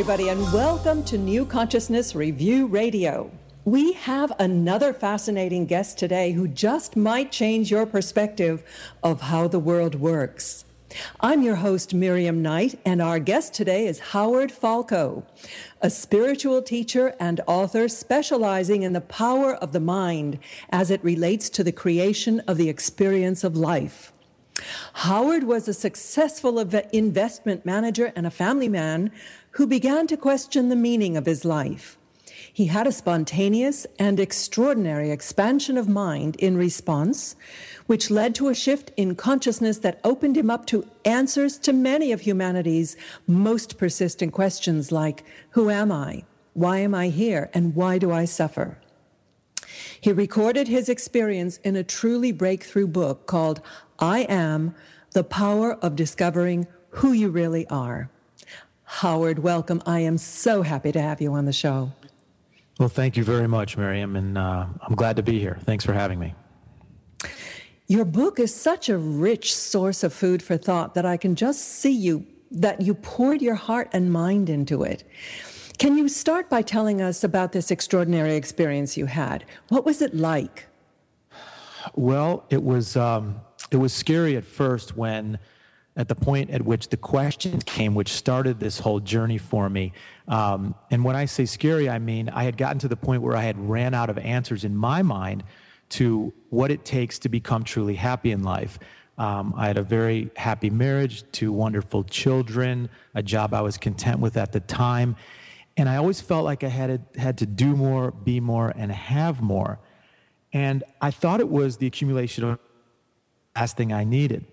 everybody, and welcome to New Consciousness Review Radio. We have another fascinating guest today who just might change your perspective of how the world works. I'm your host, Miriam Knight, and our guest today is Howard Falco, a spiritual teacher and author specializing in the power of the mind as it relates to the creation of the experience of life. Howard was a successful investment manager and a family man who began to question the meaning of his life. He had a spontaneous and extraordinary expansion of mind in response, which led to a shift in consciousness that opened him up to answers to many of humanity's most persistent questions like Who am I? Why am I here? And why do I suffer? He recorded his experience in a truly breakthrough book called I Am The Power of Discovering Who You Really Are. Howard, welcome. I am so happy to have you on the show. Well, thank you very much, Miriam, and uh, I'm glad to be here. Thanks for having me. Your book is such a rich source of food for thought that I can just see you, that you poured your heart and mind into it. Can you start by telling us about this extraordinary experience you had? What was it like? Well, it was um, it was scary at first when at the point at which the questions came, which started this whole journey for me. Um, and when I say scary, I mean I had gotten to the point where I had ran out of answers in my mind to what it takes to become truly happy in life. Um, I had a very happy marriage, two wonderful children, a job I was content with at the time. And I always felt like I had, had to do more, be more, and have more. And I thought it was the accumulation of the last thing I needed.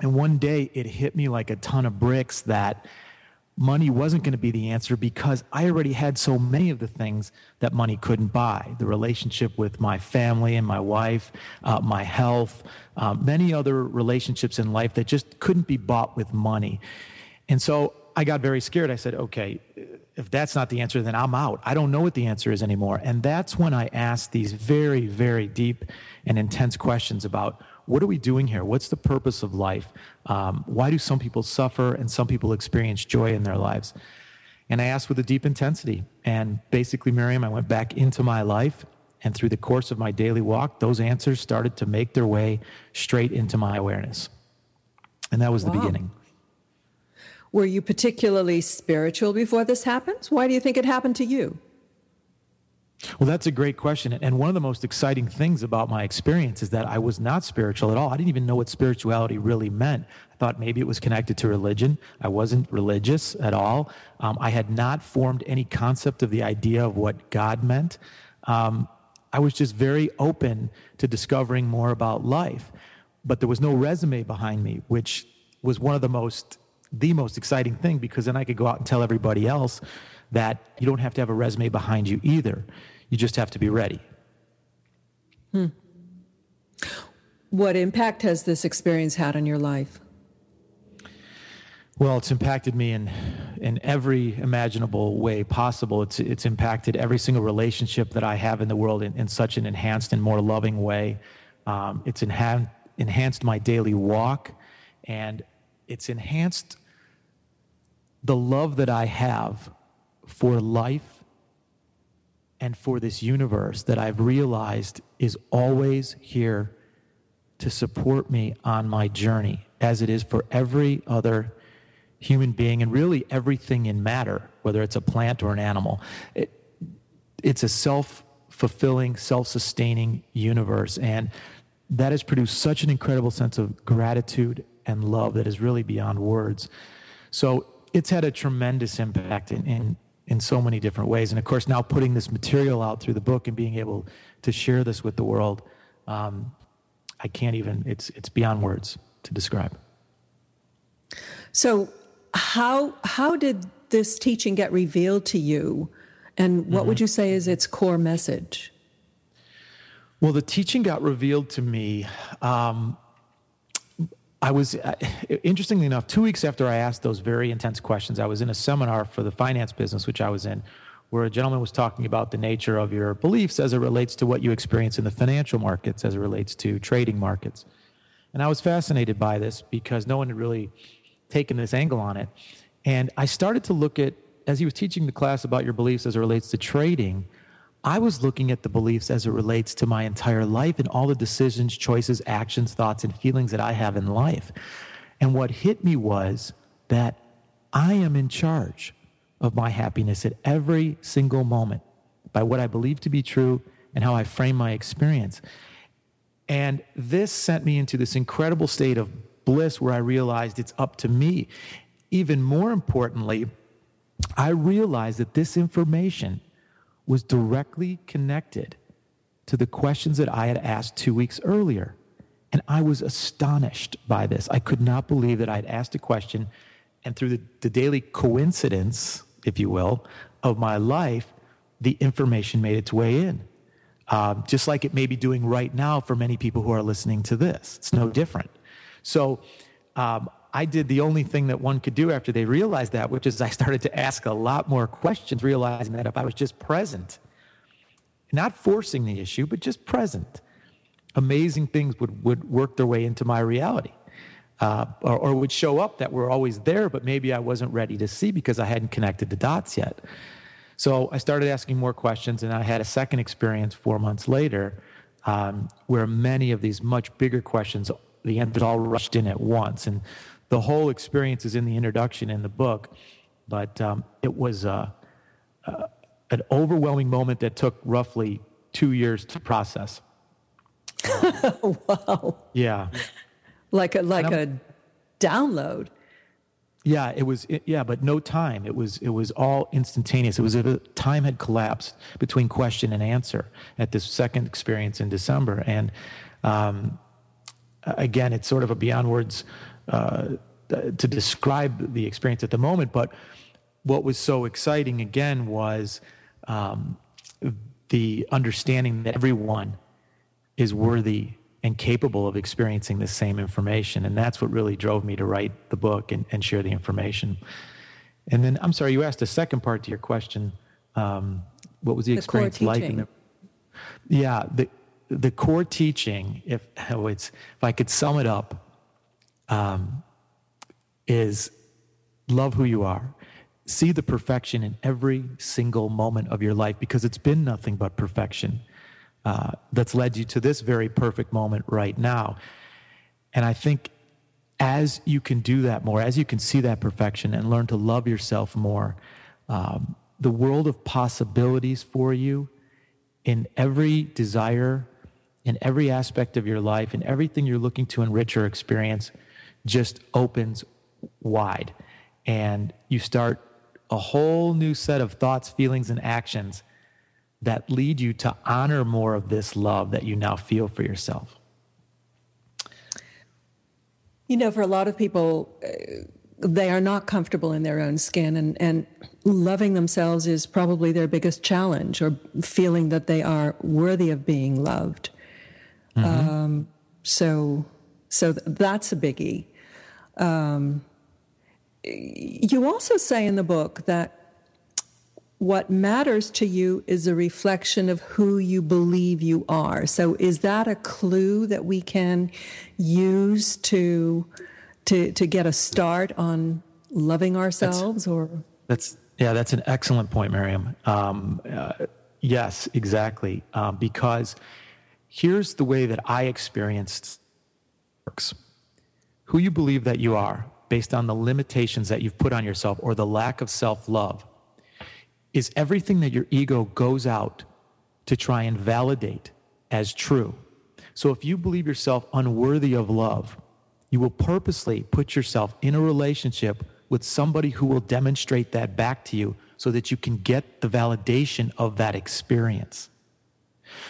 And one day it hit me like a ton of bricks that money wasn't going to be the answer because I already had so many of the things that money couldn't buy the relationship with my family and my wife, uh, my health, uh, many other relationships in life that just couldn't be bought with money. And so I got very scared. I said, okay, if that's not the answer, then I'm out. I don't know what the answer is anymore. And that's when I asked these very, very deep and intense questions about what are we doing here? What's the purpose of life? Um, why do some people suffer and some people experience joy in their lives? And I asked with a deep intensity. And basically, Miriam, I went back into my life. And through the course of my daily walk, those answers started to make their way straight into my awareness. And that was wow. the beginning. Were you particularly spiritual before this happened? Why do you think it happened to you? Well, that's a great question. And one of the most exciting things about my experience is that I was not spiritual at all. I didn't even know what spirituality really meant. I thought maybe it was connected to religion. I wasn't religious at all. Um, I had not formed any concept of the idea of what God meant. Um, I was just very open to discovering more about life. But there was no resume behind me, which was one of the most, the most exciting thing because then I could go out and tell everybody else that you don't have to have a resume behind you either. You just have to be ready. Hmm. What impact has this experience had on your life? Well, it's impacted me in in every imaginable way possible. It's it's impacted every single relationship that I have in the world in, in such an enhanced and more loving way. Um, it's enhan- enhanced my daily walk, and it's enhanced the love that I have for life and for this universe that I've realized is always here to support me on my journey, as it is for every other human being and really everything in matter, whether it's a plant or an animal. It, it's a self fulfilling, self sustaining universe. And that has produced such an incredible sense of gratitude and love that is really beyond words. So it's had a tremendous impact in, in in so many different ways. And of course, now putting this material out through the book and being able to share this with the world, um, I can't even, it's, it's beyond words to describe. So, how, how did this teaching get revealed to you? And what mm-hmm. would you say is its core message? Well, the teaching got revealed to me um, I was, uh, interestingly enough, two weeks after I asked those very intense questions, I was in a seminar for the finance business, which I was in, where a gentleman was talking about the nature of your beliefs as it relates to what you experience in the financial markets, as it relates to trading markets. And I was fascinated by this because no one had really taken this angle on it. And I started to look at as he was teaching the class about your beliefs as it relates to trading, I was looking at the beliefs as it relates to my entire life and all the decisions, choices, actions, thoughts, and feelings that I have in life. And what hit me was that I am in charge of my happiness at every single moment by what I believe to be true and how I frame my experience. And this sent me into this incredible state of bliss where I realized it's up to me. Even more importantly, I realized that this information was directly connected to the questions that I had asked two weeks earlier. And I was astonished by this. I could not believe that I had asked a question, and through the, the daily coincidence, if you will, of my life, the information made its way in. Um, just like it may be doing right now for many people who are listening to this. It's no different. So um, I did the only thing that one could do after they realized that, which is I started to ask a lot more questions, realizing that if I was just present, not forcing the issue, but just present, amazing things would, would work their way into my reality. Uh, or, or would show up that were always there, but maybe I wasn't ready to see because I hadn't connected the dots yet. So I started asking more questions, and I had a second experience four months later um, where many of these much bigger questions, the answers all rushed in at once. And the whole experience is in the introduction in the book, but um, it was uh, uh, an overwhelming moment that took roughly two years to process. wow. Yeah. Like a like a download. Yeah, it was. It, yeah, but no time. It was. It was all instantaneous. It was if time had collapsed between question and answer at this second experience in December. And um, again, it's sort of a beyond words uh, to describe the experience at the moment. But what was so exciting again was um, the understanding that everyone is worthy and capable of experiencing the same information. And that's what really drove me to write the book and, and share the information. And then, I'm sorry, you asked a second part to your question. Um, what was the, the experience like? The, yeah, the, the core teaching, if, oh, it's, if I could sum it up, um, is love who you are. See the perfection in every single moment of your life because it's been nothing but perfection uh, that's led you to this very perfect moment right now. And I think as you can do that more, as you can see that perfection and learn to love yourself more, um, the world of possibilities for you in every desire, in every aspect of your life, in everything you're looking to enrich or experience just opens wide. And you start a whole new set of thoughts, feelings, and actions that lead you to honor more of this love that you now feel for yourself? You know, for a lot of people, uh, they are not comfortable in their own skin, and, and loving themselves is probably their biggest challenge, or feeling that they are worthy of being loved. Mm-hmm. Um, so, so that's a biggie. Um, you also say in the book that what matters to you is a reflection of who you believe you are. So is that a clue that we can use to to to get a start on loving ourselves that's, or? That's yeah that's an excellent point miriam. Um, uh, yes exactly. Um, because here's the way that i experienced works who you believe that you are based on the limitations that you've put on yourself or the lack of self-love is everything that your ego goes out to try and validate as true. So if you believe yourself unworthy of love, you will purposely put yourself in a relationship with somebody who will demonstrate that back to you so that you can get the validation of that experience.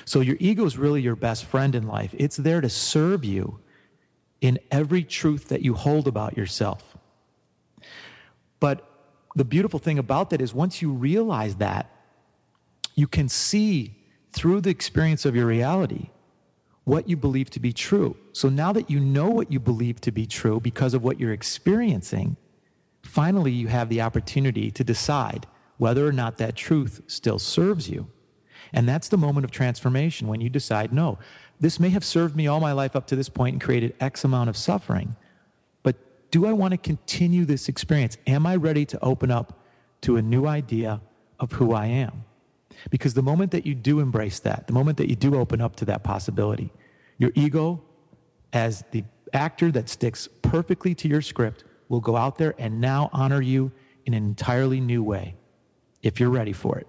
So your ego is really your best friend in life. It's there to serve you in every truth that you hold about yourself. But the beautiful thing about that is once you realize that, you can see through the experience of your reality what you believe to be true. So now that you know what you believe to be true because of what you're experiencing, finally you have the opportunity to decide whether or not that truth still serves you. And that's the moment of transformation when you decide, no, this may have served me all my life up to this point and created X amount of suffering But do I want to continue this experience? Am I ready to open up to a new idea of who I am. Because the moment that you do embrace that, the moment that you do open up to that possibility, your ego, as the actor that sticks perfectly to your script, will go out there and now honor you in an entirely new way if you're ready for it.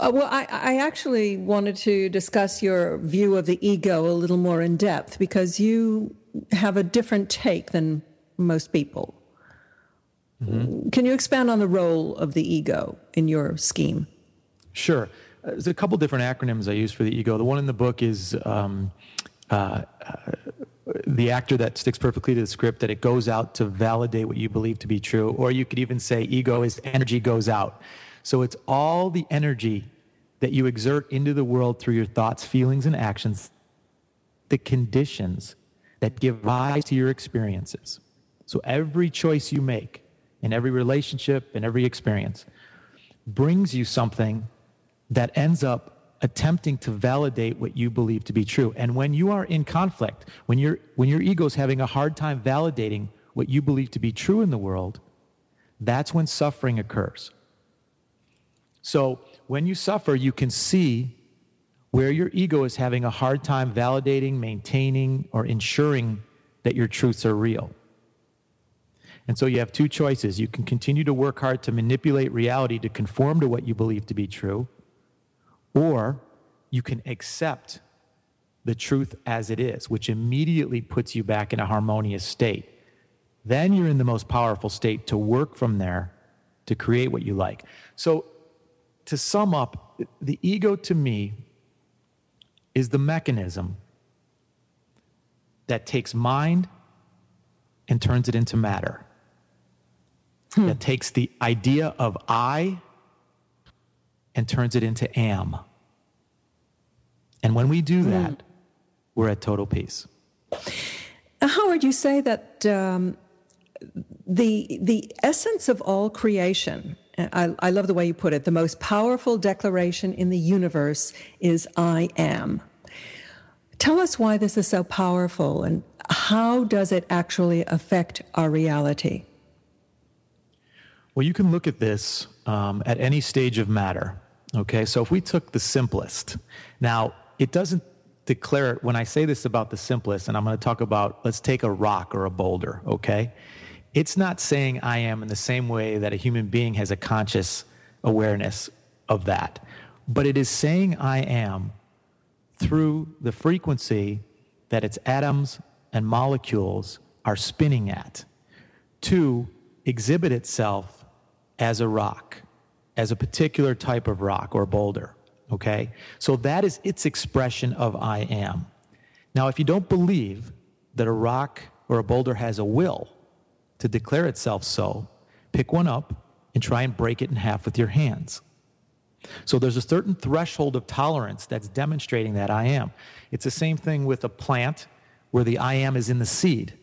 Uh, well, I, I, actually wanted to discuss your view of the ego a little more in depth because you have a different take than most people. Mm-hmm. Can you expand on the role of the ego in your scheme? Sure. Uh, there's a couple different acronyms I use for the ego. The one in the book is um, uh, uh, the actor that sticks perfectly to the script, that it goes out to validate what you believe to be true. Or you could even say ego is energy goes out. So it's all the energy that you exert into the world through your thoughts, feelings, and actions, the conditions that give rise to your experiences. So every choice you make in every relationship and every experience brings you something that ends up attempting to validate what you believe to be true. And when you are in conflict, when, you when your ego is having a hard time validating what you believe to be true in the world, that's when suffering occurs. So when you suffer, you can see where your ego is having a hard time validating, maintaining, or ensuring that your truths are real. And so you have two choices. You can continue to work hard to manipulate reality to conform to what you believe to be true, or you can accept the truth as it is, which immediately puts you back in a harmonious state. Then you're in the most powerful state to work from there to create what you like. So to sum up, the ego to me is the mechanism that takes mind and turns it into matter. Hmm. That takes the idea of I and turns it into am. And when we do hmm. that, we're at total peace. Howard, you say that um, the the essence of all creation I, I love the way you put it. The most powerful declaration in the universe is I am. Tell us why this is so powerful and how does it actually affect our reality? Well, you can look at this um, at any stage of matter. Okay, so if we took the simplest, now it doesn't declare it when I say this about the simplest, and I'm going to talk about let's take a rock or a boulder, okay? It's not saying I am in the same way that a human being has a conscious awareness of that, but it is saying I am through the frequency that its atoms and molecules are spinning at to exhibit itself as a rock, as a particular type of rock or boulder. Okay? So that is its expression of I am. Now, if you don't believe that a rock or a boulder has a will, to declare itself so, pick one up and try and break it in half with your hands. So there's a certain threshold of tolerance that's demonstrating that I am. It's the same thing with a plant where the I am is in the seed.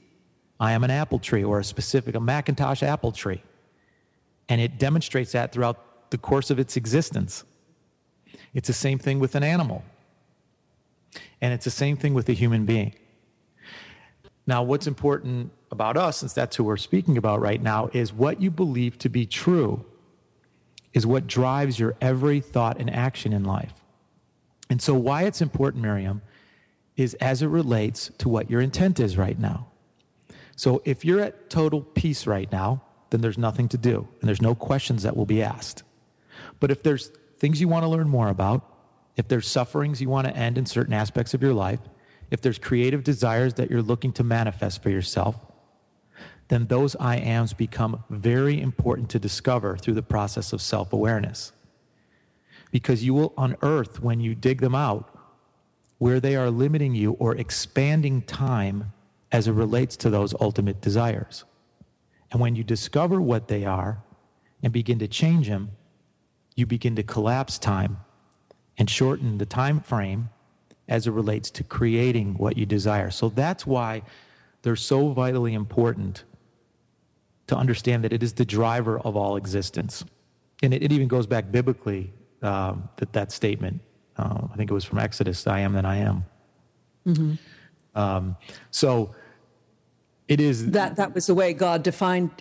I am an apple tree or a specific, a McIntosh apple tree. And it demonstrates that throughout the course of its existence. It's the same thing with an animal. And it's the same thing with a human being. Now, what's important about us, since that's who we're speaking about right now, is what you believe to be true is what drives your every thought and action in life. And so, why it's important, Miriam, is as it relates to what your intent is right now. So, if you're at total peace right now, then there's nothing to do, and there's no questions that will be asked. But if there's things you want to learn more about, if there's sufferings you want to end in certain aspects of your life, if there's creative desires that you're looking to manifest for yourself, then those I ams become very important to discover through the process of self awareness. Because you will unearth when you dig them out where they are limiting you or expanding time as it relates to those ultimate desires. And when you discover what they are and begin to change them, you begin to collapse time and shorten the time frame as it relates to creating what you desire. So that's why they're so vitally important to understand that it is the driver of all existence. And it, it even goes back biblically, um, that, that statement. Uh, I think it was from Exodus I am that I am. Mm-hmm. Um, so it is. That, that was the way God defined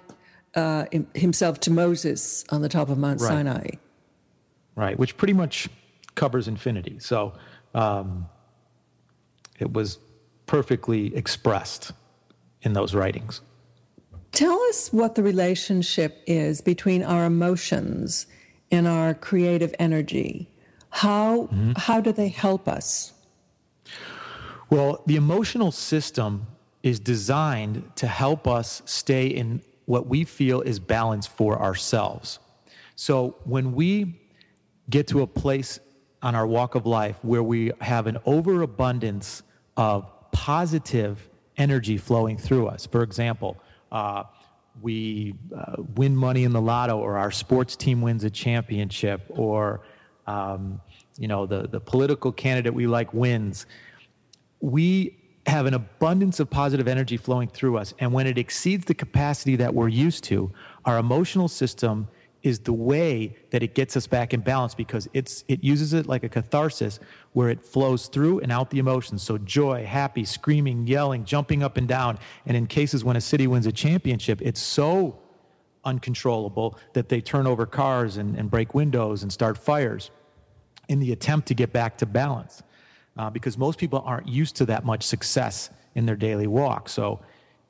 uh, himself to Moses on the top of Mount right. Sinai. Right, which pretty much covers infinity. So um, it was perfectly expressed in those writings. Tell us what the relationship is between our emotions and our creative energy. How, mm-hmm. how do they help us? Well, the emotional system is designed to help us stay in what we feel is balance for ourselves. So when we get to a place on our walk of life where we have an overabundance of positive energy flowing through us, for example, uh, we uh, win money in the lotto, or our sports team wins a championship, or um, you know the the political candidate we like wins. We have an abundance of positive energy flowing through us. And when it exceeds the capacity that we're used to, our emotional system is the way that it gets us back in balance because it's it uses it like a catharsis where it flows through and out the emotions. So joy, happy, screaming, yelling, jumping up and down. And in cases when a city wins a championship, it's so uncontrollable that they turn over cars and, and break windows and start fires in the attempt to get back to balance uh, because most people aren't used to that much success in their daily walk. So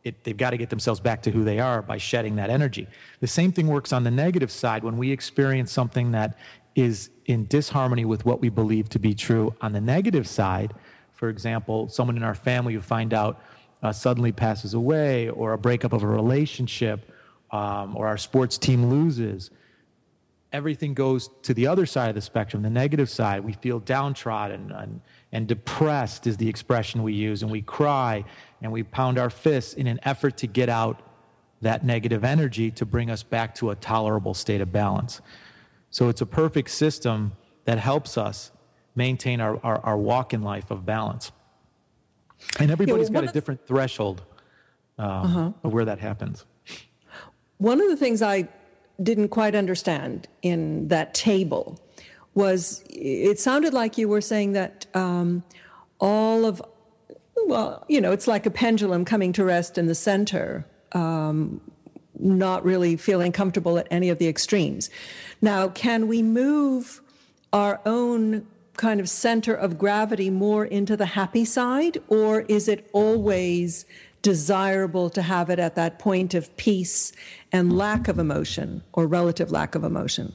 it, they've got to get themselves back to who they are by shedding that energy. The same thing works on the negative side when we experience something that is in disharmony with what we believe to be true. On the negative side, for example, someone in our family who find out uh, suddenly passes away, or a breakup of a relationship, um, or our sports team loses everything goes to the other side of the spectrum, the negative side. We feel downtrodden and, and depressed, is the expression we use, and we cry and we pound our fists in an effort to get out that negative energy to bring us back to a tolerable state of balance. So it's a perfect system that helps us maintain our, our, our walk in life of balance. And everybody's yeah, well, got a different threshold um, uh-huh. of where that happens. One of the things I didn't quite understand in that table was it sounded like you were saying that um, all of well you know it's like a pendulum coming to rest in the center um, not really feeling comfortable at any of the extremes now can we move our own kind of center of gravity more into the happy side or is it always desirable to have it at that point of peace and lack of emotion or relative lack of emotion?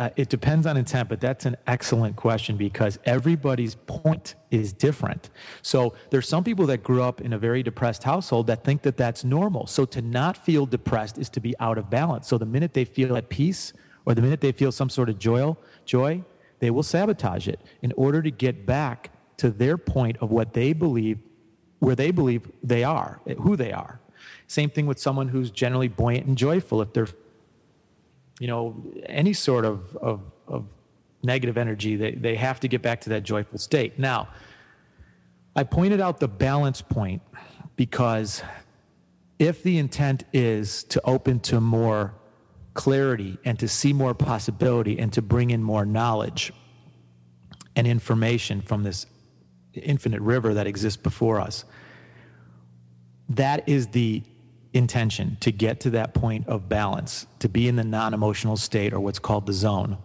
Uh, it depends on intent, but that's an excellent question because everybody's point is different. So there's some people that grew up in a very depressed household that think that that's normal. So to not feel depressed is to be out of balance. So the minute they feel at peace or the minute they feel some sort of joy, joy, they will sabotage it in order to get back to their point of what they believe where they believe they are, who they are. Same thing with someone who's generally buoyant and joyful. If they're, you know, any sort of, of, of negative energy, they, they have to get back to that joyful state. Now, I pointed out the balance point because if the intent is to open to more clarity and to see more possibility and to bring in more knowledge and information from this infinite river that exists before us. That is the intention to get to that point of balance, to be in the non emotional state or what's called the zone.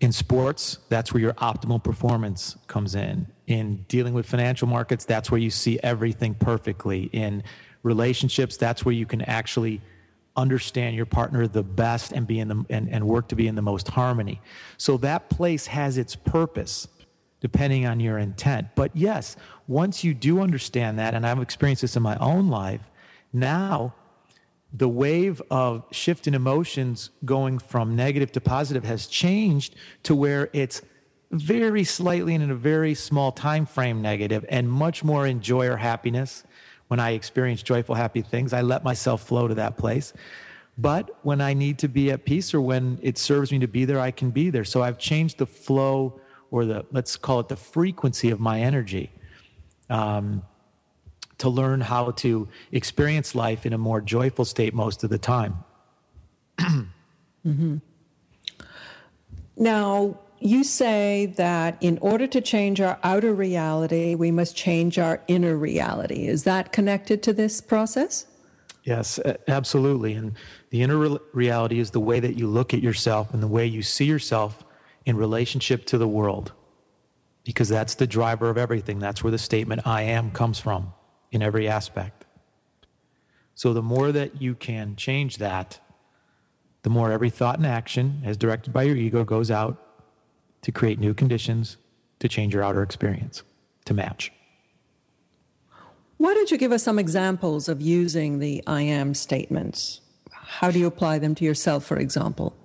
In sports, that's where your optimal performance comes in. In dealing with financial markets, that's where you see everything perfectly. In relationships, that's where you can actually understand your partner the best and be in the and, and work to be in the most harmony. So that place has its purpose depending on your intent. But yes, once you do understand that, and I've experienced this in my own life, now the wave of shift in emotions going from negative to positive has changed to where it's very slightly and in a very small time frame negative and much more enjoy or happiness. When i experience joyful happy things i let myself flow to that place. But when i need to be at peace or when it serves me to be there i can be there. So i've changed the flow or the let's call it the frequency of my energy. Um, to learn how to experience life in a more joyful state most of the time mm-hmm. now you say that in order to change our outer reality we must change our inner reality is that connected to this process yes absolutely and The inner re- reality is the way that you look at yourself and the way you see yourself in relationship to the world. Because that's the driver of everything. That's where the statement I am comes from in every aspect. So the more that you can change that, the more every thought and action, as directed by your ego, goes out to create new conditions to change your outer experience to match. Why don't you give us some examples of using the I am statements? How do you apply them to yourself, for example?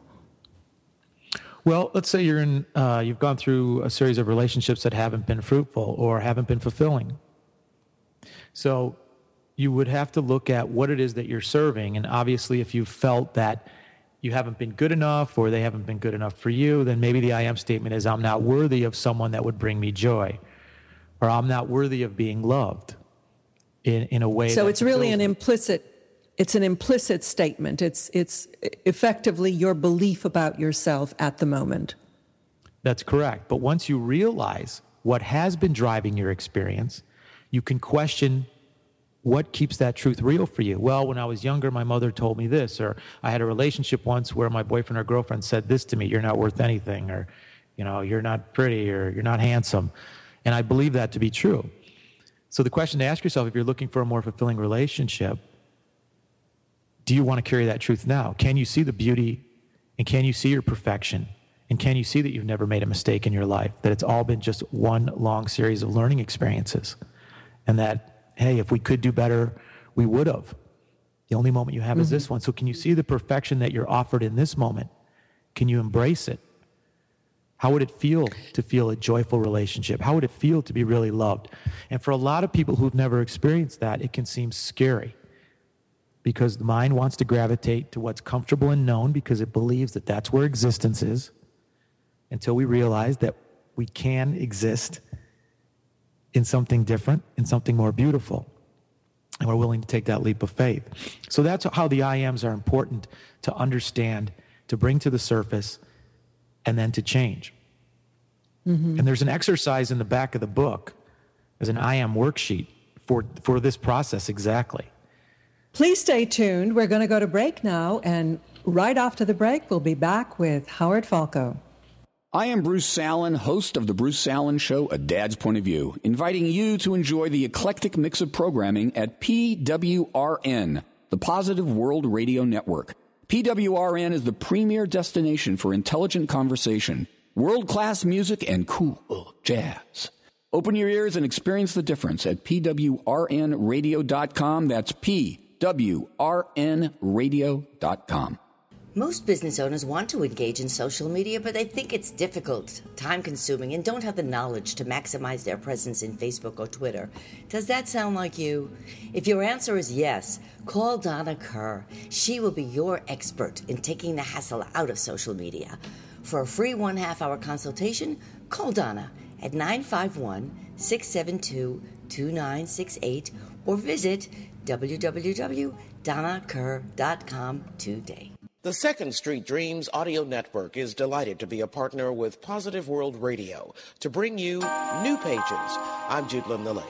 Well, let's say you're in, uh, you've gone through a series of relationships that haven't been fruitful or haven't been fulfilling. So you would have to look at what it is that you're serving. And obviously, if you felt that you haven't been good enough or they haven't been good enough for you, then maybe the I am statement is I'm not worthy of someone that would bring me joy or I'm not worthy of being loved in, in a way. So it's really an implicit. It's an implicit statement. It's it's effectively your belief about yourself at the moment. That's correct. But once you realize what has been driving your experience, you can question what keeps that truth real for you? Well, when I was younger, my mother told me this, or I had a relationship once where my boyfriend or girlfriend said this to me, you're not worth anything, or, you know, you're not pretty, or you're not handsome. And I believe that to be true. So the question to ask yourself, if you're looking for a more fulfilling relationship, do you want to carry that truth now? Can you see the beauty and can you see your perfection? And can you see that you've never made a mistake in your life? That it's all been just one long series of learning experiences? And that hey, if we could do better, we would have. The only moment you have mm-hmm. is this one. So, can you see the perfection that you're offered in this moment? Can you embrace it? How would it feel to feel a joyful relationship? How would it feel to be really loved? And for a lot of people who've never experienced that, it can seem scary because the mind wants to gravitate to what's comfortable and known because it believes that that's where existence is until we realize that we can exist in something different, in something more beautiful. And we're willing to take that leap of faith. So that's how the I ams are important to understand, to bring to the surface, and then to change. Mm-hmm. And there's an exercise in the back of the book, as an I am worksheet for, for this process exactly. Please stay tuned. We're going to go to break now. And right after the break, we'll be back with Howard Falco. I am Bruce Salen, host of The Bruce Salen Show, A Dad's Point of View, inviting you to enjoy the eclectic mix of programming at PWRN, the Positive World Radio Network. PWRN is the premier destination for intelligent conversation, world class music, and cool jazz. Open your ears and experience the difference at PWRNradio.com. That's PWRNradio.com. Most business owners want to engage in social media, but they think it's difficult, time consuming, and don't have the knowledge to maximize their presence in Facebook or Twitter. Does that sound like you? If your answer is yes, call Donna Kerr. She will be your expert in taking the hassle out of social media. For a free one half hour consultation, call Donna at 951 672 2968 or visit www.donnakerr.com today. The Second Street Dreams Audio Network is delighted to be a partner with Positive World Radio to bring you New Pages. I'm Jude Lilly.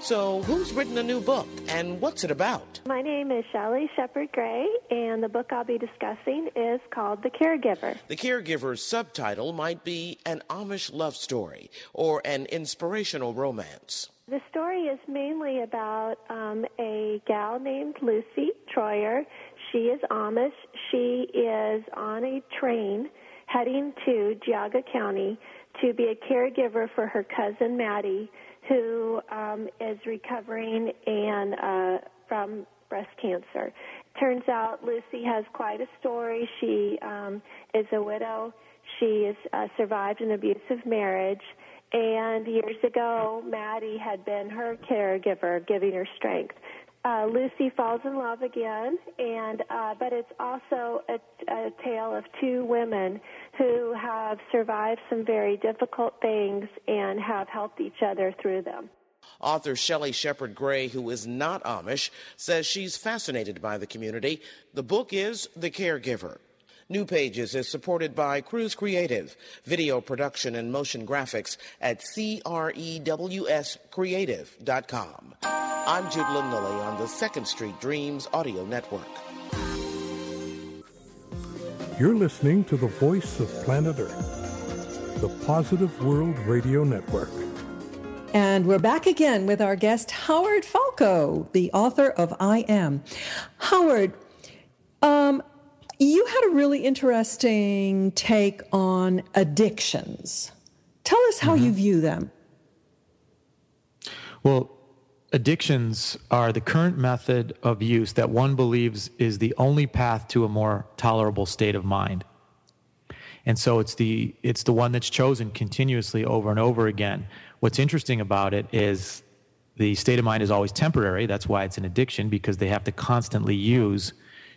So, who's written a new book and what's it about? My name is Shelley Shepard Gray, and the book I'll be discussing is called The Caregiver. The Caregiver's subtitle might be An Amish Love Story or an Inspirational Romance. The story is mainly about um, a gal named Lucy Troyer. She is Amish. She is on a train heading to Geauga County to be a caregiver for her cousin Maddie, who um, is recovering and uh, from breast cancer. Turns out Lucy has quite a story. She um, is a widow. She has uh, survived an abusive marriage. And years ago, Maddie had been her caregiver, giving her strength uh, Lucy falls in love again, and uh, but it's also a, a tale of two women who have survived some very difficult things and have helped each other through them. Author Shelley Shepard Gray, who is not Amish, says she's fascinated by the community. The book is The Caregiver. New Pages is supported by Cruise Creative, video production and motion graphics at crewscreative.com. I'm Jude Lilly on the Second Street Dreams Audio Network. You're listening to the voice of planet Earth, the Positive World Radio Network. And we're back again with our guest, Howard Falco, the author of I Am. Howard, um, you had a really interesting take on addictions. Tell us how mm-hmm. you view them. Well, addictions are the current method of use that one believes is the only path to a more tolerable state of mind. And so it's the it's the one that's chosen continuously over and over again. What's interesting about it is the state of mind is always temporary. That's why it's an addiction because they have to constantly use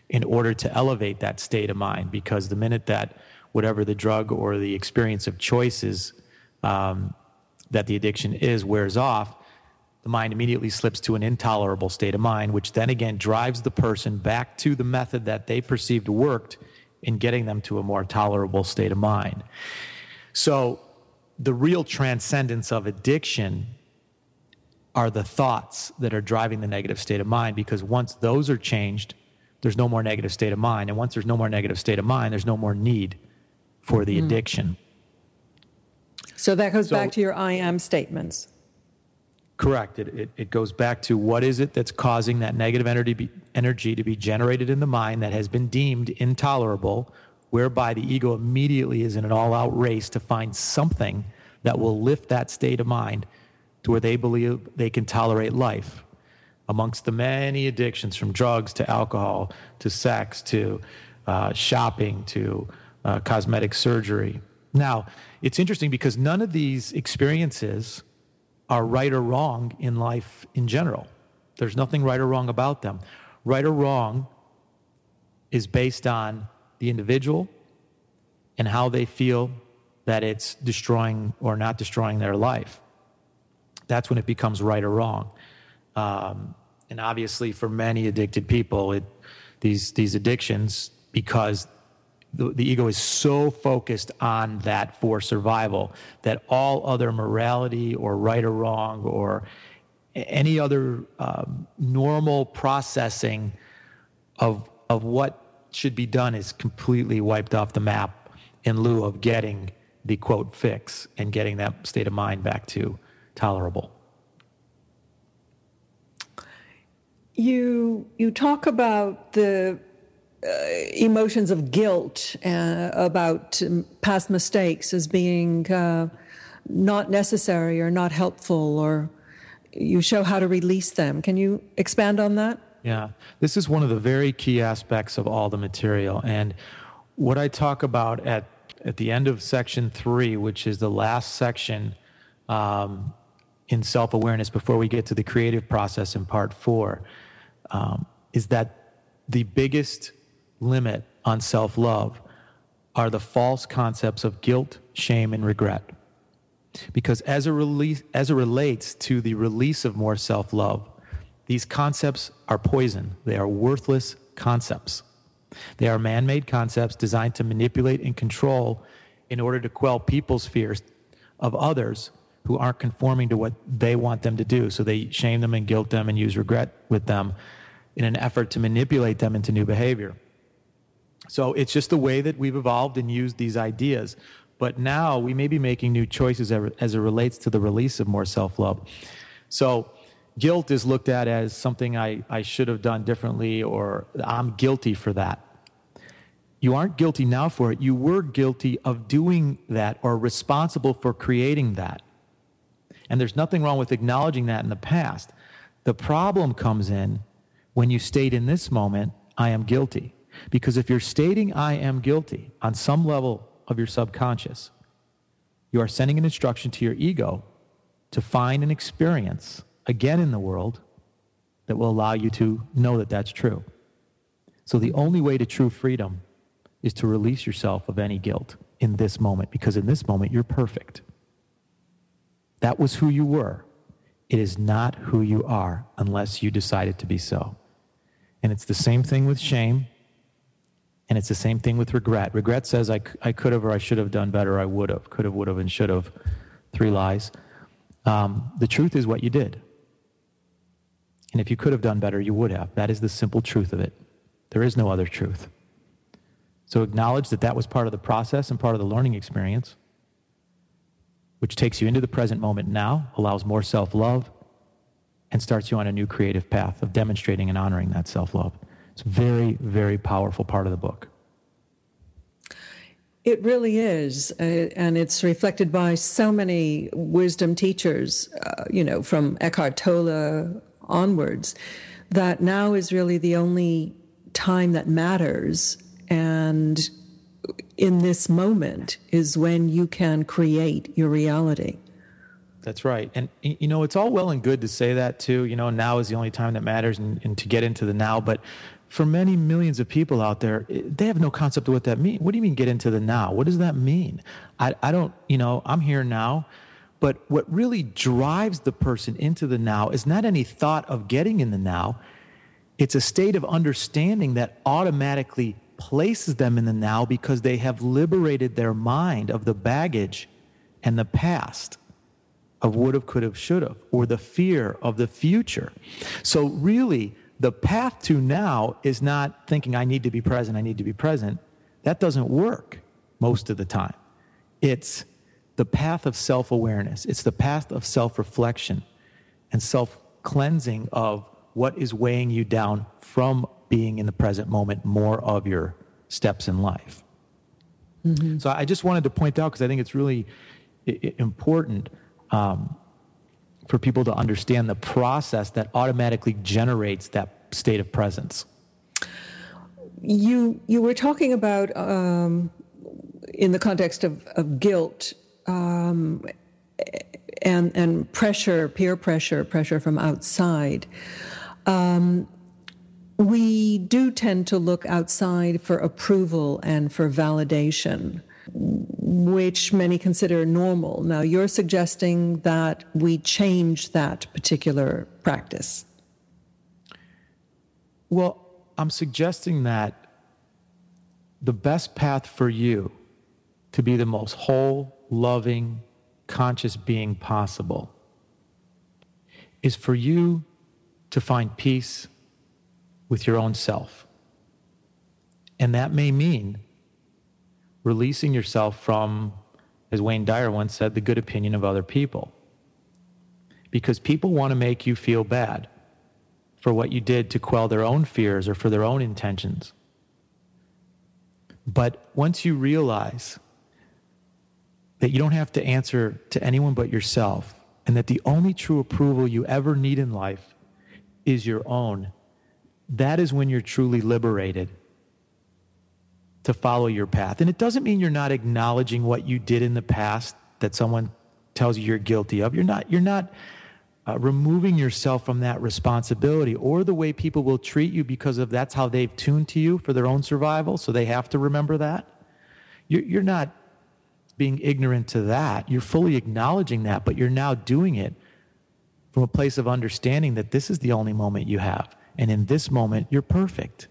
in order to elevate that state of mind. Because the minute that whatever the drug or the experience of choice is um, that the addiction is wears off, the mind immediately slips to an intolerable state of mind, which then again drives the person back to the method that they perceived worked in getting them to a more tolerable state of mind. So, the real transcendence of addiction are the thoughts that are driving the negative state of mind because once those are changed, there's no more negative state of mind. And once there's no more negative state of mind, there's no more need for the mm. addiction. So that goes so, back to your I am statements. Correct. It, it, it, goes back to what is it that's causing that negative energy, be, energy to be generated in the mind that has been deemed intolerable, whereby the ego immediately is in an all out race to find something that will lift that state of mind to where they believe they can tolerate life. Amongst the many addictions, from drugs to alcohol to sex to uh, shopping to uh, cosmetic surgery. Now, it's interesting because none of these experiences are right or wrong in life in general. There's nothing right or wrong about them. Right or wrong is based on the individual and how they feel that it's destroying or not destroying their life. That's when it becomes right or wrong. Um, and obviously, for many addicted people, it, these, these addictions, because the, the ego is so focused on that for survival that all other morality or right or wrong or any other um, normal processing of, of what should be done is completely wiped off the map in lieu of getting the quote fix and getting that state of mind back to tolerable. You you talk about the uh, emotions of guilt uh, about past mistakes as being uh, not necessary or not helpful, or you show how to release them. Can you expand on that? Yeah, this is one of the very key aspects of all the material. And what I talk about at, at the end of section three, which is the last section um, in self awareness before we get to the creative process in part four, um, is that the biggest limit on self love are the false concepts of guilt, shame, and regret. Because as it, release, as it relates to the release of more self love, these concepts are poison. They are worthless concepts. They are man made concepts designed to manipulate and control in order to quell people's fears of others who aren't conforming to what they want them to do. So they shame them and guilt them and use regret with them in an effort to manipulate them into new behavior. So it's just the way that we've evolved and used these ideas. But now we may be making new choices as it relates to the release of more self love. So guilt is looked at as something I, I should have done differently or I'm guilty for that. You aren't guilty now for it. You were guilty of doing that or responsible for creating that. And there's nothing wrong with acknowledging that in the past. The problem comes in when you state in this moment, I am guilty. Because if you're stating, I am guilty on some level of your subconscious, you are sending an instruction to your ego to find an experience again in the world that will allow you to know that that's true. So the only way to true freedom is to release yourself of any guilt in this moment, because in this moment, you're perfect. That was who you were. It is not who you are unless you decided to be so. And it's the same thing with shame. And it's the same thing with regret. Regret says, I, I could have or I should have done better, I would have, could have, would have, and should have. Three lies. Um, the truth is what you did. And if you could have done better, you would have. That is the simple truth of it. There is no other truth. So acknowledge that that was part of the process and part of the learning experience, which takes you into the present moment now, allows more self love, and starts you on a new creative path of demonstrating and honoring that self love. It's a very, very powerful part of the book. It really is, uh, and it's reflected by so many wisdom teachers, uh, you know, from Eckhart Tolle onwards, that now is really the only time that matters. And in this moment is when you can create your reality. That's right. And, you know, it's all well and good to say that too. You know, now is the only time that matters and, and to get into the now. But for many millions of people out there, eh, they have no concept of what that means. What do you mean get into the now? What does that mean? I, I don't, you know, I'm here now. But what really drives the person into the now is not any thought of getting in the now. It's a state of understanding that automatically places them in the now because they have liberated their mind of the baggage and the past of would have, could have, should have, or the fear of the future. So, really, the path to now is not thinking, I need to be present, I need to be present. That doesn't work most of the time. It's the path of self awareness, it's the path of self reflection and self cleansing of what is weighing you down from being in the present moment more of your steps in life. Mm-hmm. So I just wanted to point out because I think it's really important um, for people to understand the process that automatically generates that state of presence. You you were talking about um, in the context of, of guilt um, and and pressure, peer pressure, pressure from outside. Um, we do tend to look outside for approval and for validation which many consider normal. Now, you're suggesting that we change that particular practice. Well, I'm suggesting that the best path for you to be the most whole, loving, conscious being possible is for you to find peace with your own self. And that may mean releasing yourself from, as Wayne Dyer once said, the good opinion of other people. Because people want to make you feel bad for what you did to quell their own fears or for their own intentions. But once you realize that you don't have to answer to anyone but yourself, and that the only true approval you ever need in life is your own, that is when you're truly liberated to follow your path. And it doesn't mean you're not acknowledging what you did in the past that someone tells you you're guilty of. You're not, you're not uh, removing yourself from that responsibility or the way people will treat you because of that's how they've tuned to you for their own survival. So they have to remember that. You're, you're not being ignorant to that. You're fully acknowledging that, but you're now doing it from a place of understanding that this is the only moment you have. And in this moment, you're perfect.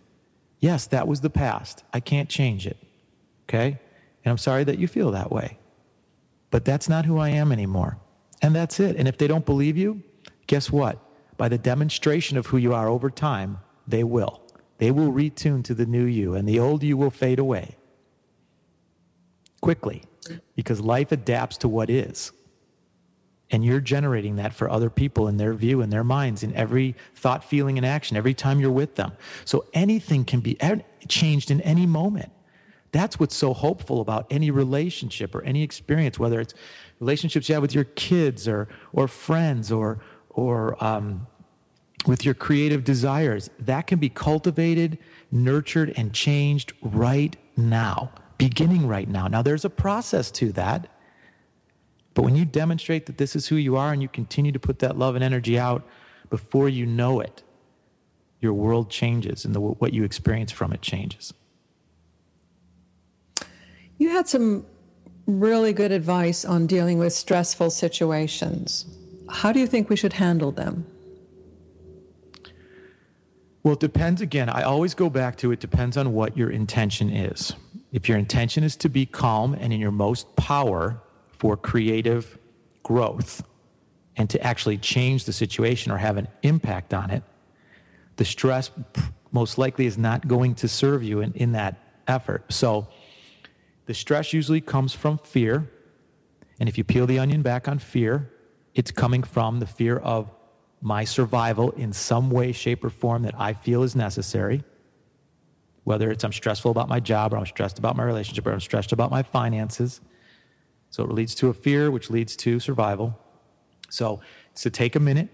Yes, that was the past. I can't change it. Okay? And I'm sorry that you feel that way. But that's not who I am anymore. And that's it. And if they don't believe you, guess what? By the demonstration of who you are over time, they will. They will retune to the new you, and the old you will fade away quickly because life adapts to what is. And you're generating that for other people in their view, in their minds, in every thought, feeling, and action, every time you're with them. So anything can be changed in any moment. That's what's so hopeful about any relationship or any experience, whether it's relationships you have with your kids or, or friends or, or um, with your creative desires. That can be cultivated, nurtured, and changed right now, beginning right now. Now, there's a process to that. But when you demonstrate that this is who you are and you continue to put that love and energy out before you know it, your world changes and the, what you experience from it changes. You had some really good advice on dealing with stressful situations. How do you think we should handle them? Well, it depends again. I always go back to it depends on what your intention is. If your intention is to be calm and in your most power, for creative growth and to actually change the situation or have an impact on it, the stress most likely is not going to serve you in, in that effort. So the stress usually comes from fear. And if you peel the onion back on fear, it's coming from the fear of my survival in some way, shape, or form that I feel is necessary. Whether it's I'm stressful about my job, or I'm stressed about my relationship, or I'm stressed about my finances. So it leads to a fear, which leads to survival. So, it's to take a minute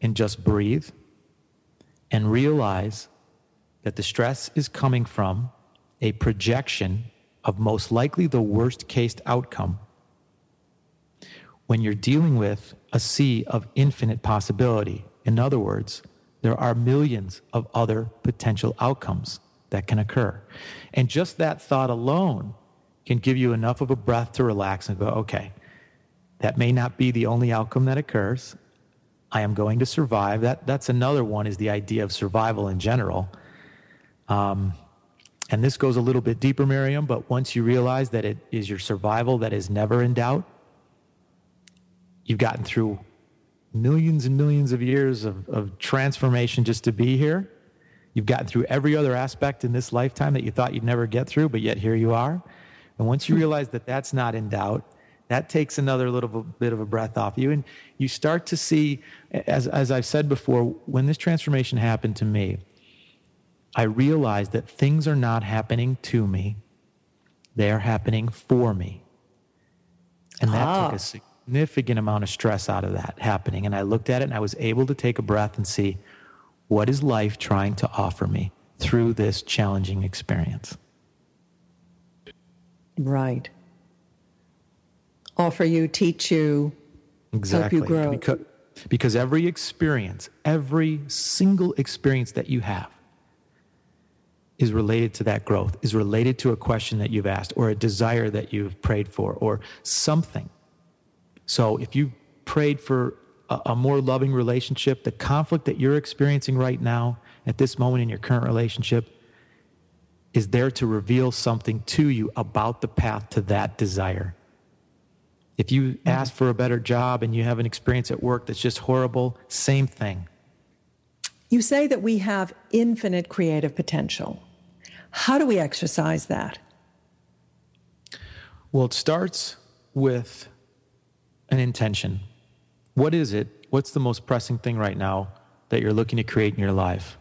and just breathe and realize that the stress is coming from a projection of most likely the worst case outcome when you're dealing with a sea of infinite possibility. In other words, there are millions of other potential outcomes that can occur. And just that thought alone can give you enough of a breath to relax and go, okay, that may not be the only outcome that occurs. I am going to survive. That, that's another one is the idea of survival in general. Um, and this goes a little bit deeper, Miriam, but once you realize that it is your survival that is never in doubt, You've gotten through millions and millions of years of, of transformation just to be here. You've gotten through every other aspect in this lifetime that you thought you'd never get through, but yet here you are. And once you realize that that's not in doubt, that takes another little bit of a breath off you. And you start to see, as, as I've said before, when this transformation happened to me, I realized that things are not happening to me, they are happening for me. And that ah. took a significant amount of stress out of that happening. And I looked at it and I was able to take a breath and see what is life trying to offer me through this challenging experience. Right. Offer you, teach you, exactly. help you grow. Because, because every experience, every single experience that you have is related to that growth, is related to a question that you've asked, or a desire that you've prayed for, or something so if you prayed for a, a, more loving relationship, the conflict that you're experiencing right now at this moment in your current relationship is there to reveal something to you about the path to that desire. If you mm-hmm. ask for a better job and you have an experience at work that's just horrible, same thing. You say that we have infinite creative potential. How do we exercise that? Well, it starts with an intention. What is it? What's the most pressing thing right now that you're looking to create in your life?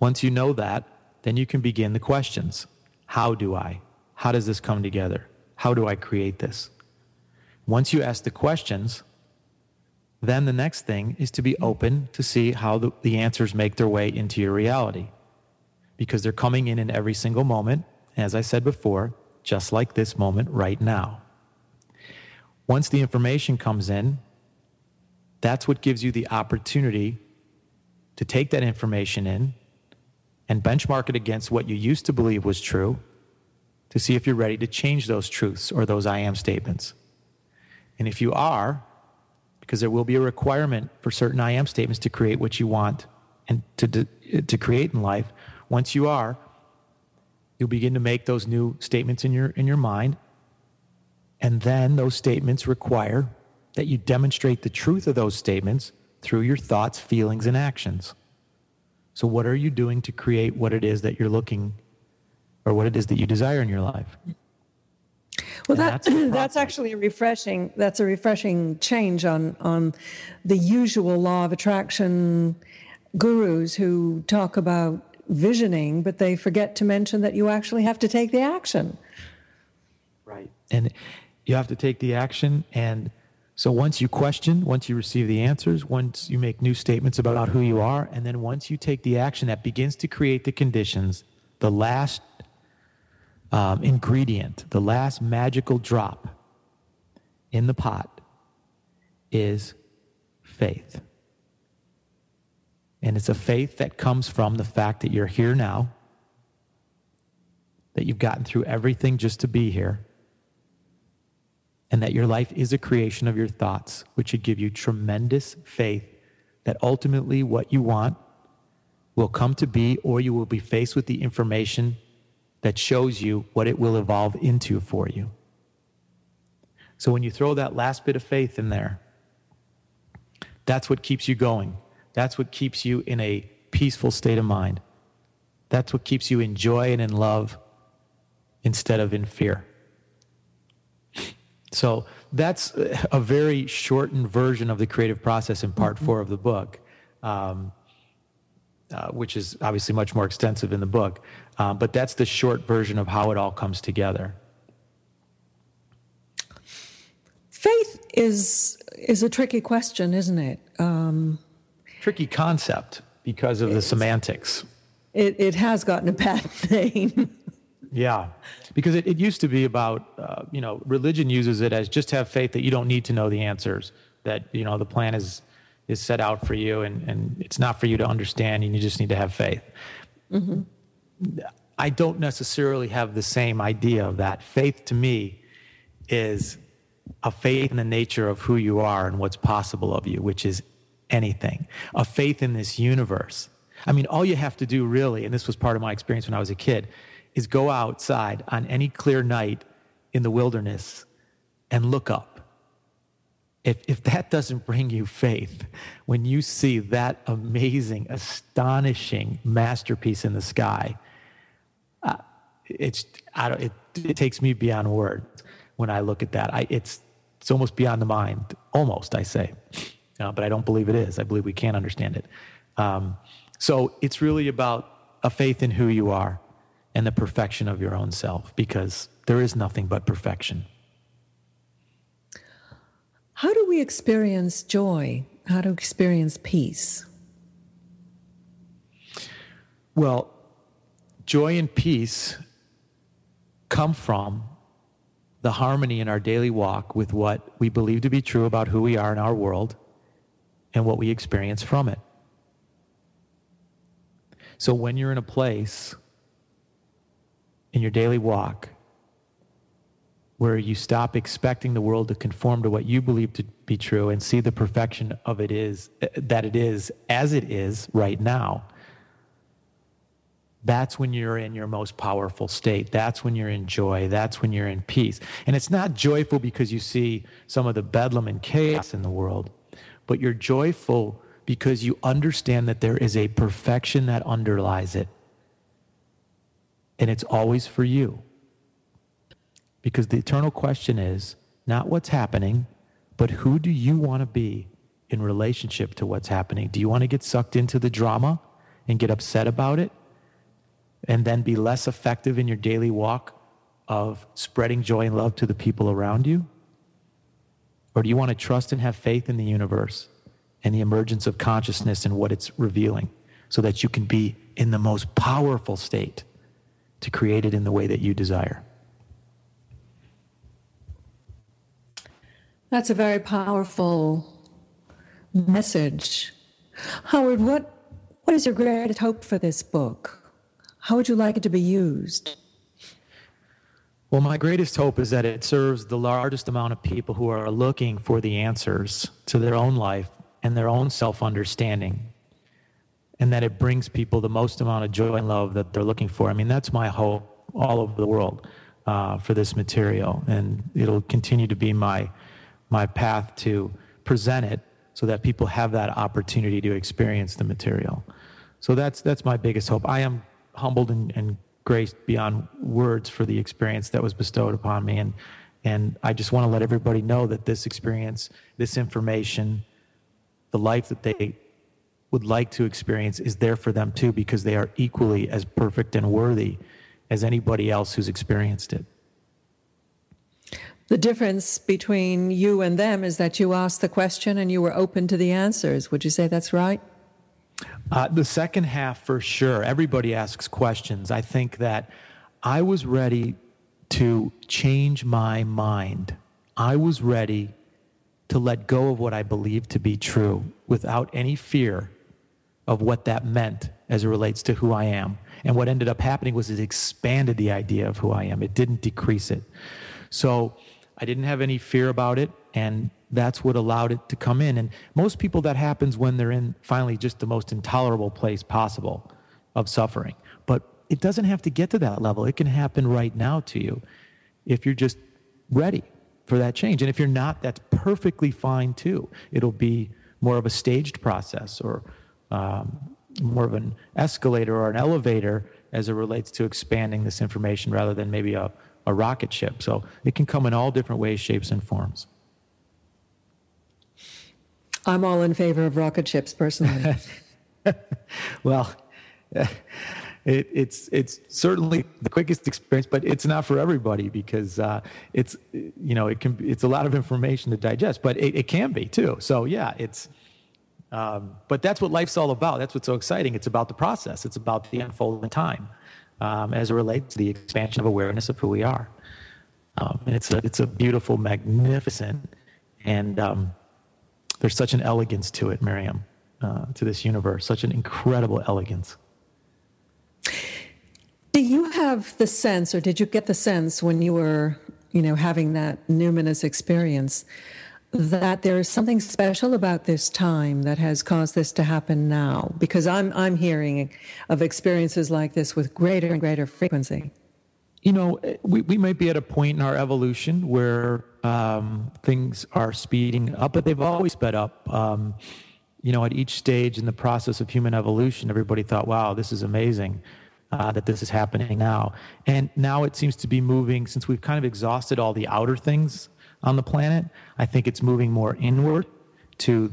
Once you know that, then you can begin the questions. How do I? How does this come together? How do I create this? Once you ask the questions, then the next thing is to be open to see how the, the answers make their way into your reality. Because they're coming in in every single moment, as I said before, just like this moment right now. Once the information comes in, that's what gives you the opportunity to take that information in and benchmark it against what you used to believe was true to see if you're ready to change those truths or those I am statements. And if you are, because there will be a requirement for certain I am statements to create what you want and to, to, to create in life, once you are, you'll begin to make those new statements in your, in your mind and then those statements require that you demonstrate the truth of those statements through your thoughts, feelings, and actions. So, what are you doing to create what it is that you're looking or what it is that you desire in your life? Well, that, that's, that's actually a refreshing. That's a refreshing change on on the usual law of attraction gurus who talk about visioning, but they forget to mention that you actually have to take the action. Right, and you have to take the action. And so once you question, once you receive the answers, once you make new statements about who you are, and then once you take the action that begins to create the conditions, the last um, ingredient, the last magical drop in the pot is faith. And it's a faith that comes from the fact that you're here now, that you've gotten through everything just to be here, and that your life is a creation of your thoughts, which should give you tremendous faith that ultimately what you want will come to be, or you will be faced with the information that shows you what it will evolve into for you. So when you throw that last bit of faith in there, that's what keeps you going. That's what keeps you in a peaceful state of mind. That's what keeps you in joy and in love instead of in fear. So that's a very shortened version of the creative process in part four of the book, um, uh, which is obviously much more extensive in the book. Uh, but that's the short version of how it all comes together. Faith is is a tricky question, isn't it? Um, tricky concept because of the semantics. It, it has gotten a bad name. Yeah, because it, it used to be about, uh, you know, religion uses it as just have faith that you don't need to know the answers, that, you know, the plan is, is set out for you and, and it's not for you to understand and you just need to have faith. Mm-hmm. I don't necessarily have the same idea of that. Faith to me is a faith in the nature of who you are and what's possible of you, which is anything, a faith in this universe. I mean, all you have to do really, and this was part of my experience when I was a kid, is go outside on any clear night in the wilderness and look up. If, if that doesn't bring you faith, when you see that amazing, astonishing masterpiece in the sky, uh, it's, I don't, it, it takes me beyond words when I look at that. I, it's, it's almost beyond the mind, almost, I say uh, but I don't believe it is. I believe we can't understand it. Um, so it's really about a faith in who you are and the perfection of your own self, because there is nothing but perfection. How do we experience joy? How to experience peace? Well, joy and peace come from the harmony in our daily walk with what we believe to be true about who we are in our world and what we experience from it. So when you're in a place in your daily walk where you stop expecting the world to conform to what you believe to be true and see the perfection of it is that it is as it is right now that's when you're in your most powerful state. That's when you're in joy. That's when you're in peace. And it's not joyful because you see some of the bedlam and chaos in the world but you're joyful because you understand that there is a perfection that underlies it. And it's always for you. Because the eternal question is not what's happening, but who do you want to be in relationship to what's happening? Do you want to get sucked into the drama and get upset about it and then be less effective in your daily walk of spreading joy and love to the people around you? Or do you want to trust and have faith in the universe and the emergence of consciousness and what it's revealing so that you can be in the most powerful state to create it in the way that you desire? That's a very powerful message. Howard, what, what is your greatest hope for this book? How would you like it to be used? Well, my greatest hope is that it serves the largest amount of people who are looking for the answers to their own life and their own self understanding, and that it brings people the most amount of joy and love that they're looking for. I mean, that's my hope all over the world uh, for this material, and it'll continue to be my my path to present it so that people have that opportunity to experience the material. So that's that's my biggest hope. I am humbled and, and grace beyond words for the experience that was bestowed upon me. And, and I just want to let everybody know that this experience, this information, the life that they would like to experience is there for them too, because they are equally as perfect and worthy as anybody else who's experienced it. The difference between you and them is that you asked the question and you were open to the answers. Would you say that's right? Uh, the second half, for sure. Everybody asks questions. I think that I was ready to change my mind. I was ready to let go of what I believed to be true without any fear of what that meant as it relates to who I am. And what ended up happening was it expanded the idea of who I am, it didn't decrease it. So I didn't have any fear about it. And that's what allowed it to come in. And most people, that happens when they're in finally just the most intolerable place possible of suffering. But it doesn't have to get to that level. It can happen right now to you if you're just ready for that change. And if you're not, that's perfectly fine too. It'll be more of a staged process or um, more of an escalator or an elevator as it relates to expanding this information rather than maybe a, a rocket ship. So it can come in all different ways, shapes, and forms. I'm all in favor of rocket ships personally. well, it, it's it's certainly the quickest experience, but it's not for everybody because uh, it's you know it can it's a lot of information to digest, but it, it can be too. So yeah, it's. Um, but that's what life's all about. That's what's so exciting. It's about the process. It's about the unfolding time, um, as it relates to the expansion of awareness of who we are. Um, and it's a it's a beautiful, magnificent, and um, there's such an elegance to it, Miriam, uh, to this universe. Such an incredible elegance. Do you have the sense, or did you get the sense when you were, you know, having that numinous experience, that there is something special about this time that has caused this to happen now? Because I'm I'm hearing of experiences like this with greater and greater frequency. You know, we, we might be at a point in our evolution where um, things are speeding up, but they've always sped up. Um, you know, at each stage in the process of human evolution, everybody thought, wow, this is amazing uh, that this is happening now. And now it seems to be moving, since we've kind of exhausted all the outer things on the planet, I think it's moving more inward to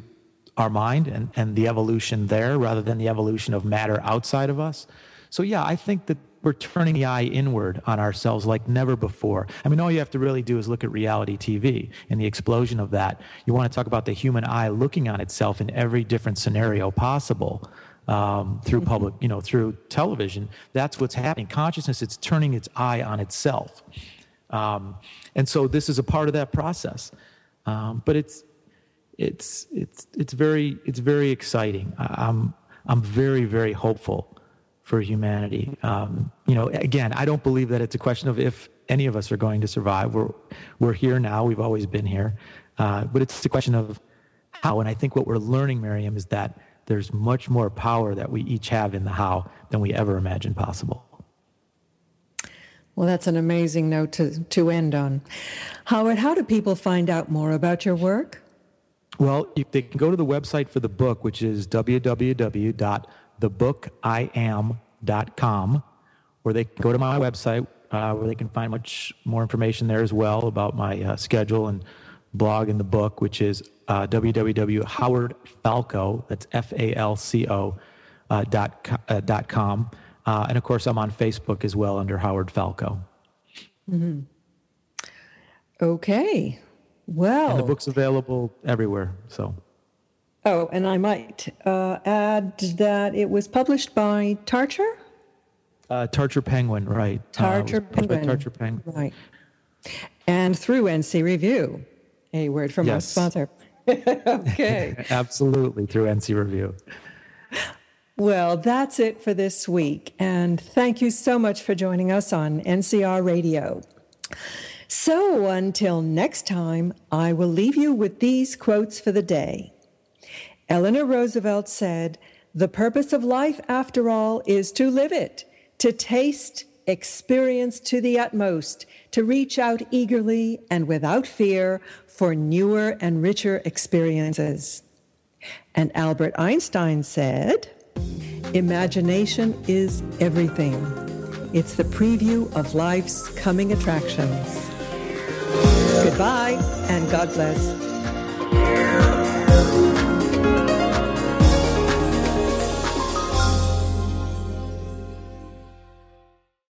our mind and, and the evolution there rather than the evolution of matter outside of us. So, yeah, I think that we're turning the eye inward on ourselves like never before. I mean, all you have to really do is look at reality TV and the explosion of that. You want to talk about the human eye looking on itself in every different scenario possible um, through mm-hmm. public, you know, through television. That's what's happening. Consciousness, it's turning its eye on itself. Um, and so this is a part of that process. Um, but it's, it's, it's, it's very, it's very exciting. I'm, I'm very, very hopeful for humanity. Um, you know, again, I don't believe that it's a question of if any of us are going to survive. We're, we're here now. We've always been here. Uh, but it's a question of how. And I think what we're learning, Miriam, is that there's much more power that we each have in the how than we ever imagined possible. Well, that's an amazing note to, to end on. Howard, how do people find out more about your work? Well, they can go to the website for the book, which is www.thebookiam.com, or they can go to my website uh, where they can find much more information there as well about my uh, schedule and blog in the book, which is uh, www.howardfalco, that's F-A-L-C-O, uh, dot, uh, dot com. Uh, and of course, I'm on Facebook as well under Howard Falco. Mm-hmm. Okay. Well. And the book's available everywhere. So. Oh, and I might uh, add that it was published by Tarcher? Uh, Tarcher Penguin, right. Tarcher Penguin. Tarcher Penguin. Right. And through NC Review, a word from yes. our sponsor. okay. Absolutely, through NC Review. Well, that's it for this week. And thank you so much for joining us on NCR Radio. So until next time, I will leave you with these quotes for the day. Eleanor Roosevelt said, The purpose of life, after all, is to live it, to taste experience to the utmost, to reach out eagerly and without fear for newer and richer experiences. And Albert Einstein said, Imagination is everything. It's the preview of life's coming attractions. Goodbye and God bless.